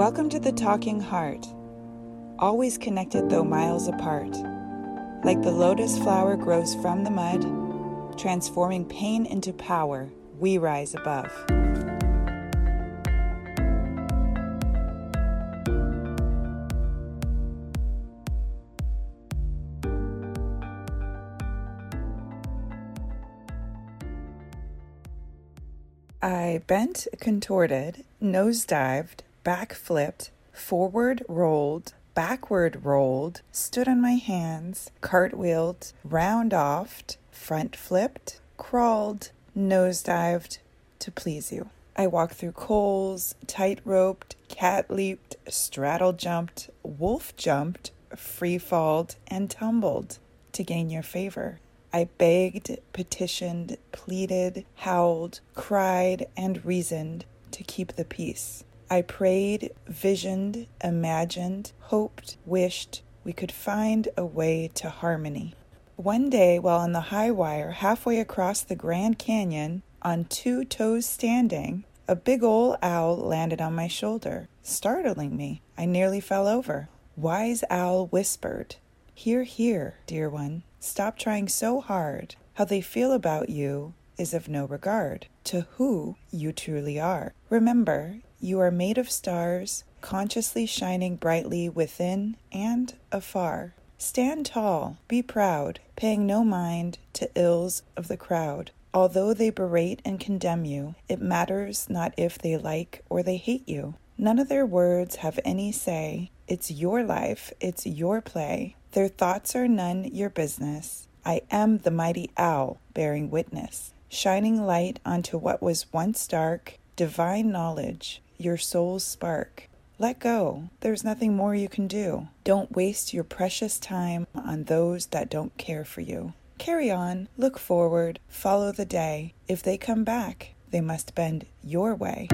Welcome to the Talking Heart, always connected though miles apart. Like the lotus flower grows from the mud, transforming pain into power, we rise above. I bent, contorted, nosedived, back flipped, forward rolled, backward rolled, stood on my hands, cartwheeled, round offed, front flipped, crawled, nosedived to please you. I walked through coals, tight roped, cat leaped, straddle jumped, wolf jumped, free falled, and tumbled to gain your favor. I begged, petitioned, pleaded, howled, cried, and reasoned to keep the peace. I prayed, visioned, imagined, hoped, wished we could find a way to harmony. One day, while on the high wire halfway across the Grand Canyon, on two toes standing, a big old owl landed on my shoulder, startling me. I nearly fell over. Wise Owl whispered, Here, here, dear one. Stop trying so hard. How they feel about you is of no regard to who you truly are. Remember, you are made of stars, consciously shining brightly within and afar. Stand tall, be proud, paying no mind to ills of the crowd. Although they berate and condemn you, it matters not if they like or they hate you. None of their words have any say. It's your life, it's your play. Their thoughts are none your business. I am the mighty owl bearing witness, shining light onto what was once dark, divine knowledge, your soul's spark. Let go. There's nothing more you can do. Don't waste your precious time on those that don't care for you. Carry on, look forward, follow the day. If they come back, they must bend your way.